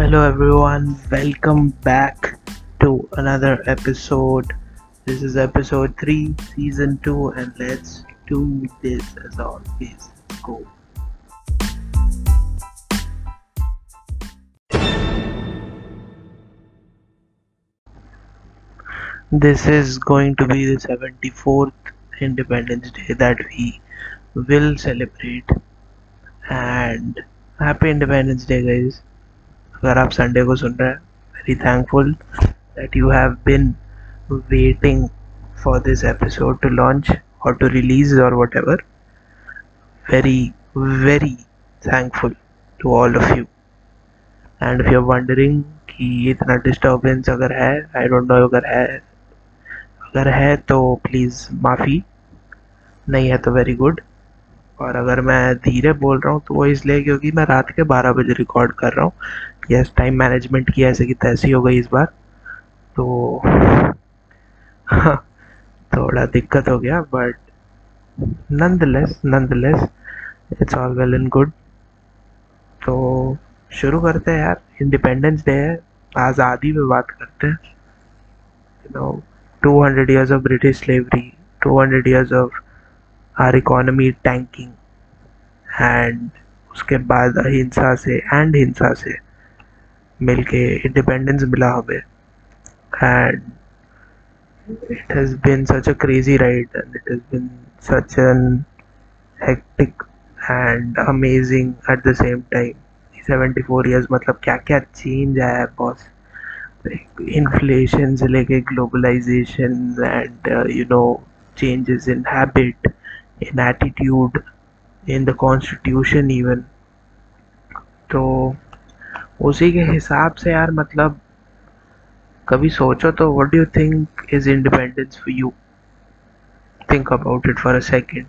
Hello everyone, welcome back to another episode. This is episode 3, season 2, and let's do this as always. Go. This is going to be the 74th Independence Day that we will celebrate. And happy Independence Day, guys. अगर आप Sunday को सुन रहे हैं very thankful that you have been waiting for this episode to launch और to release और whatever very very thankful to all of you and you are wondering कि इतना डिस्टर्बेंस अगर है आई डोंट नो अगर है अगर है तो प्लीज़ माफ़ी। नहीं है तो वेरी गुड और अगर मैं धीरे बोल रहा हूँ तो वो इसलिए क्योंकि मैं रात के 12 बजे रिकॉर्ड कर रहा हूँ। यस टाइम मैनेजमेंट की ऐसे की तैसी हो गई इस बार। तो थोड़ा दिक्कत हो गया but nonetheless nonetheless it's all well and good तो शुरू करते हैं यार। इंडिपेंडेंस डे है। आज़ादी में बात करते हैं। You know 200 years of British slavery, 200 years of our economy tanking and उसके बाद अहिंसा से एंड हिंसा से। मिल के इंडिपेंडेंस मिला हमें। And it has been such a crazy ride and it has been such an hectic and amazing at the same time seventy four years मतलब क्या क्या चेंज आया है बॉस इन्फ्लेशन से लेके globalisation and you know changes in habit in attitude in the constitution even तो उसी के हिसाब से यार मतलब कभी सोचो तो what do think is independence for you think about it for a second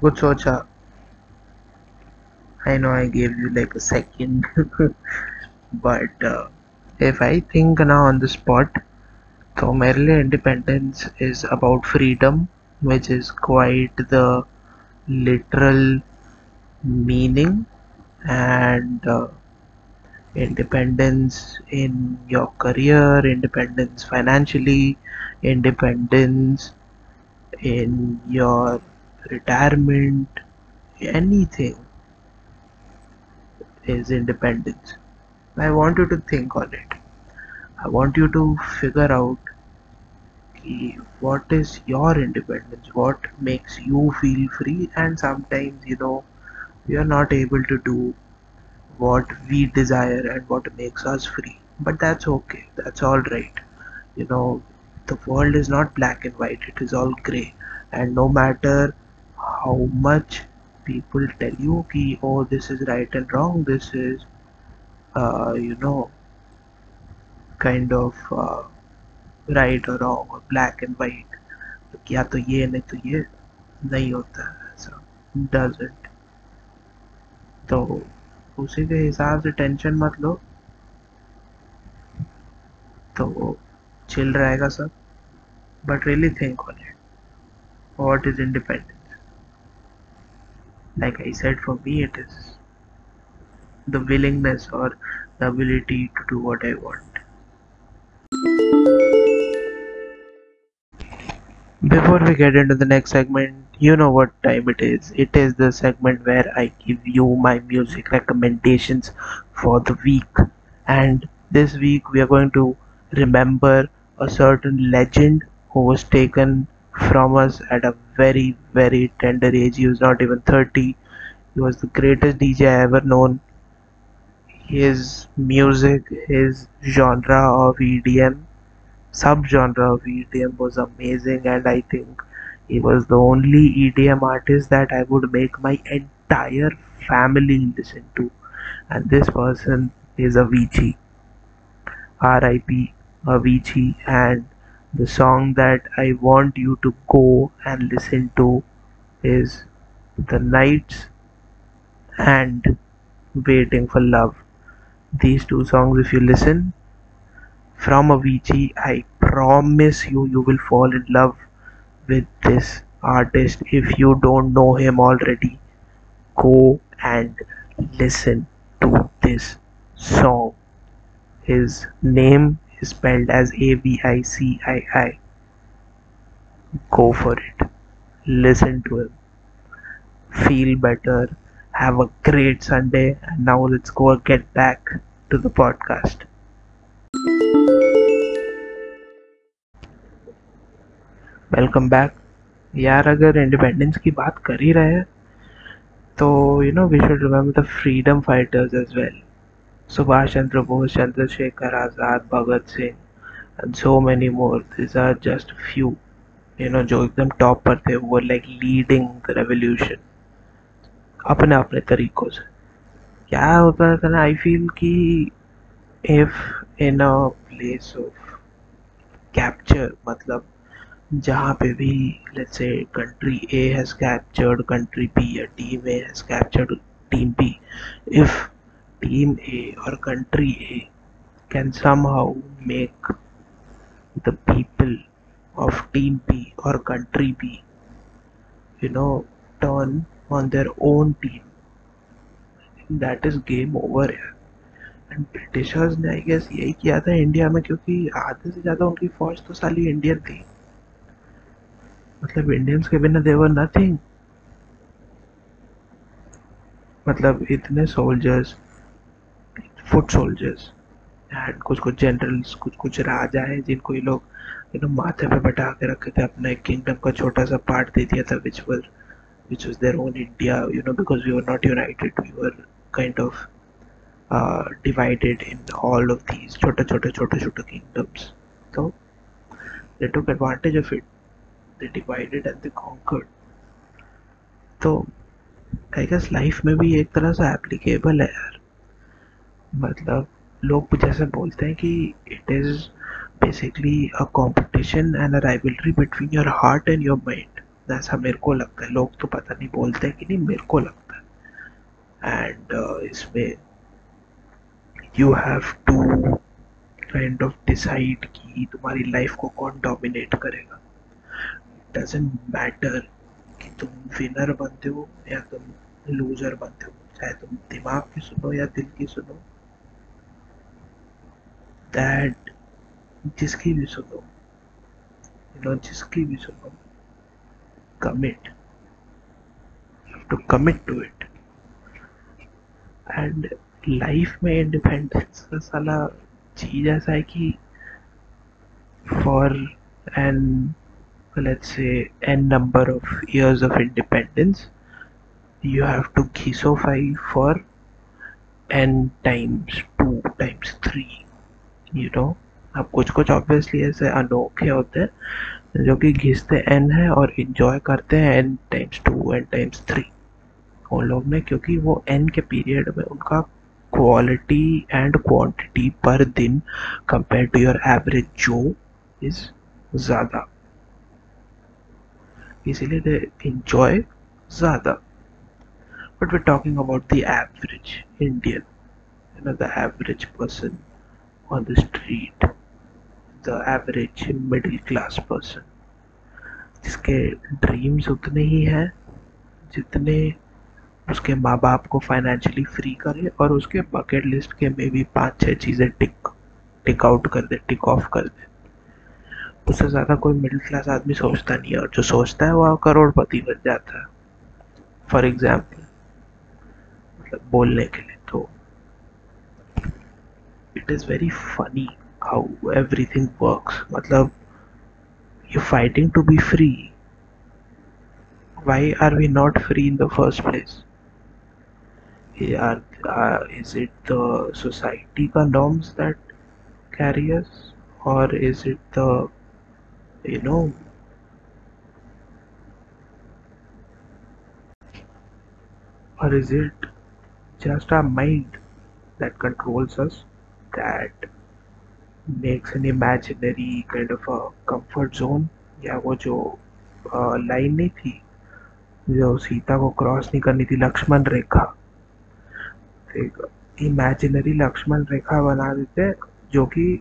कुछ सोचा। I know I gave you like a second but if I think ना ऑन द स्पॉट तो मेरे लिए independence is about freedom which is quite the literal meaning and uh, independence in your career, independence financially, independence in your retirement, anything is independence. I want you to think on it. I want you to figure out what is your independence, what makes you feel free, and sometimes you know we are not able to do what we desire and what makes us free. But that's okay, that's all right. You know, the world is not black and white, it is all gray, and no matter how much people tell you, ki, oh, this is right and wrong, this is uh, you know kind of uh, right or wrong or black and white तो या तो ये नहीं तो ये नहीं होता है ऐसा डजेंट तो उसी के हिसाब से टेंशन मत लो। तो चिल रहेगा सब। But really think on it what is independent like I set for me it is the willingness और the ability to do what I want Before we get into the next segment, you know what time it is. It is the segment where I give you my music recommendations for the week. And this week we are going to remember a certain legend who was taken from us at a very, very tender age. He was not even 30. He was the greatest DJ I ever known his music, his genre of EDM, sub-genre of EDM was amazing and I think he was the only EDM artist that I would make my entire family listen to and this person is Avicii. R.I.P. Avicii and the song that I want you to go and listen to is The Nights and Waiting for Love these two songs if you listen from a Avicii I promise you you will fall in love with this artist if you don't know him already go and listen to this song. His name is spelled as A V I C I I. Go for it. Listen to him. Feel better. Have a great Sunday. And now let's go get back to the podcast. Welcome back यार, अगर independence की बात कर ही रहे तो you know we should remember the freedom fighters as well Subhash Chandra Bose, Chandrashekhar Azad, Bhagat Singh and so many more this are just few you know जो एकदम टॉप पर थे, वो लाइक लीडिंग द रेवोल्यूशन अपने अपने तरीकों से। क्या होता था ना आई फील कि if in a place of capture मतलब जहाँ पे भी let's say country A has captured country B या team A has captured team B if team A और country A can somehow make the people of team B और country B you know turn on their own team that is game over and Britishers ने I guess यही किया था India में, क्योंकि आधे से ज़्यादा उनकी फौज तो साली इंडियन थी. मतलब इंडियंस के बिना देवर नथिंग मतलब इतने सोल्जर्स फुट सोल्जर्स एंड कुछ कुछ जनरल्स कुछ कुछ राजा हैं जिनको ये लोग यू नो माथे पे बैठा के रखे थे, अपने किंगडम का छोटा सा पार्ट दे दिया था which were which was their own India you know because we were not united we were kind of divided in all of these छोटे छोटे छोटे छोटे किंगडम्स तो they took advantage of it they divided and they conquered. तो I guess life में भी एक तरह से एप्लीकेबल है यार। मतलब लोग जैसे बोलते हैं कि it is basically a competition and a rivalry between your heart and your mind ऐसा मेरे को लगता है। लोग तो पता नहीं बोलते हैं कि नहीं मेरे को लगता है। एंड uh, इसमें you have to kind of decide कि तुम्हारी लाइफ को कौन डोमिनेट करेगा। डजेंट मैटर कि तुम विनर बनते हो या तुम लूजर बनते हो, चाहे तुम दिमाग की सुनो या दिल की सुनो। दैट जिसकी भी सुनो यू नो जिसकी भी सुनो commit to commit to it and life में इंडिपेंडेंस का साला चीज़ ऐसा है कि for and let's say, n number of years of independence, you have to घिसोफाई for n times 2 times 3 you know. अब कुछ कुछ ऑब्वियसली ऐसे अनोखे होते हैं, जो कि घिसते एन है और इंजॉय करते हैं n times to n times three उन लोग ने, क्योंकि वो एन के पीरियड में उनका क्वालिटी एंड क्वांटिटी पर दिन कंपेयर टू योर एवरेज जो इज़ ज़्यादा। इसीलिए दे इंजॉय ज़्यादा। But we talking about the average Indian the average person on the street the average middle class person जिसके ड्रीम्स उतने ही हैं, जितने उसके माँ बाप को फाइनेंशियली फ्री करे और उसके बकेट लिस्ट के में भी पाँच छः चीज़ें टिक टिक आउट कर दे टिक ऑफ़ कर दे। उससे ज़्यादा कोई मिडिल क्लास आदमी सोचता नहीं है और जो सोचता है वह करोड़पति बन जाता है। फॉर एग्ज़ाम्पल मतलब बोलने के लिए तो। It is very funny how everything works मतलब you fighting to be free not free in the first place? Are, uh, is it the society ka norms that carry us? Or is it the you know or is it just our mind that controls us that makes an imaginary kind of a comfort zone या वो जो line नहीं थी जो सीता को cross नहीं करनी थी लक्ष्मण रेखा इमेजिनरी लक्ष्मण रेखा बना देते जो कि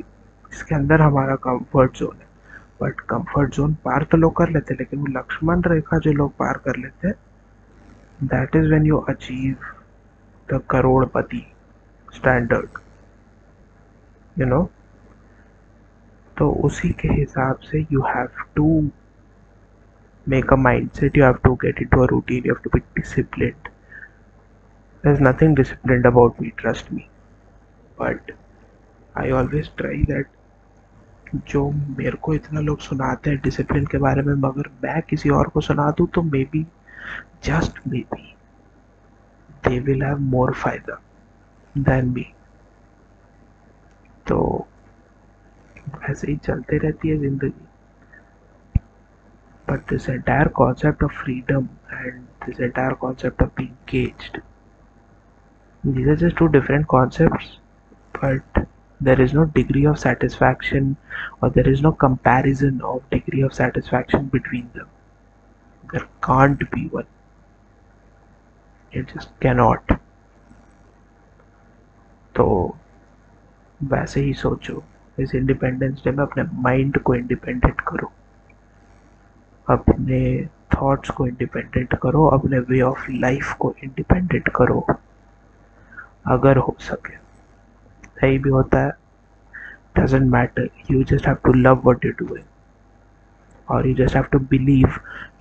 इसके अंदर हमारा कंफर्ट जोन है बट कंफर्ट जोन पार तो लोग कर लेते हैं लेकिन वो लक्ष्मण रेखा जो लोग पार कर लेते हैं that is when you achieve the crorepati standard you know तो उसी के हिसाब से you have to make a mind set you have to get it to a routine you have to be discipline is nothing discipline about me trust me but I always try that जो मेरे को इतना लोग सुनाते हैं discipline के बारे में, मगर मैं किसी और को सुना दूँ तो maybe just maybe they will have more फ़ायदा देन बी तो ऐसे ही चलते रहती है ज़िंदगी। But this entire concept of freedom and this entire concept of बींगेज these are just two different concept but there is no degree of satisfaction or there is no comparison of degree of satisfaction between them there can't be one it just cannot तो वैसे ही सोचो इस independence day में अपने mind को independent करो अपने thoughts को इंडिपेंडेंट करो अपने वे ऑफ़ लाइफ को इंडिपेंडेंट करो अगर हो सके सही भी होता है doesn't matter you just have to love what you doing और you just have to believe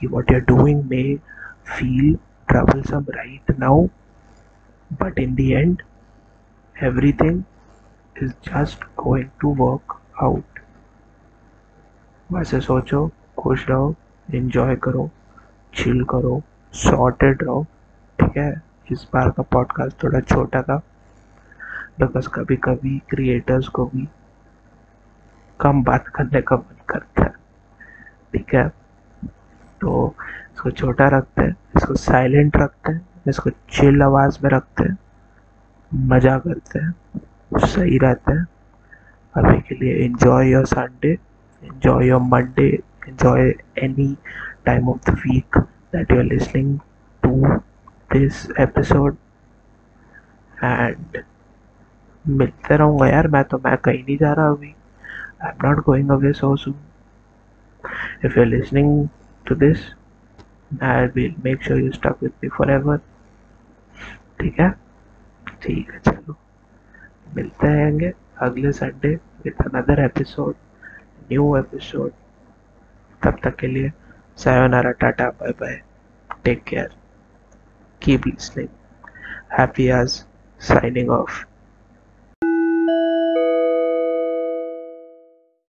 कि what you doing may feel troublesome right now but in the end everything is just going to work out वैसे सोचो, खुश रहो enjoy करो chill करो sorted रहो. ठीक है? इस बार का पॉडकास्ट थोड़ा छोटा था। बिकॉज़ कभी कभी क्रिएटर्स को भी कम बात करने का मन करता है। ठीक है? तो इसको छोटा रखते हैं, इसको साइलेंट रखते हैं, इसको चिल आवाज़ में रखते हैं, मज़ा करते हैं, सही रहते हैं। अभी के लिए enjoy your Sunday enjoy your Monday enjoy any time of the week that you are listening to this episode. And मिलते रहूँगा यार, मैं तो मैं कहीं नहीं जा रहा अभी। I am not going away so soon if you listening to this I will make sure you stuck with me forever ठीक है? ठीक है, चलो। मिलते रहेंगे अगले Sunday with another episode new episode तब तक के लिए sayonara tata bye bye take care keep listening happy आज साइनिंग ऑफ़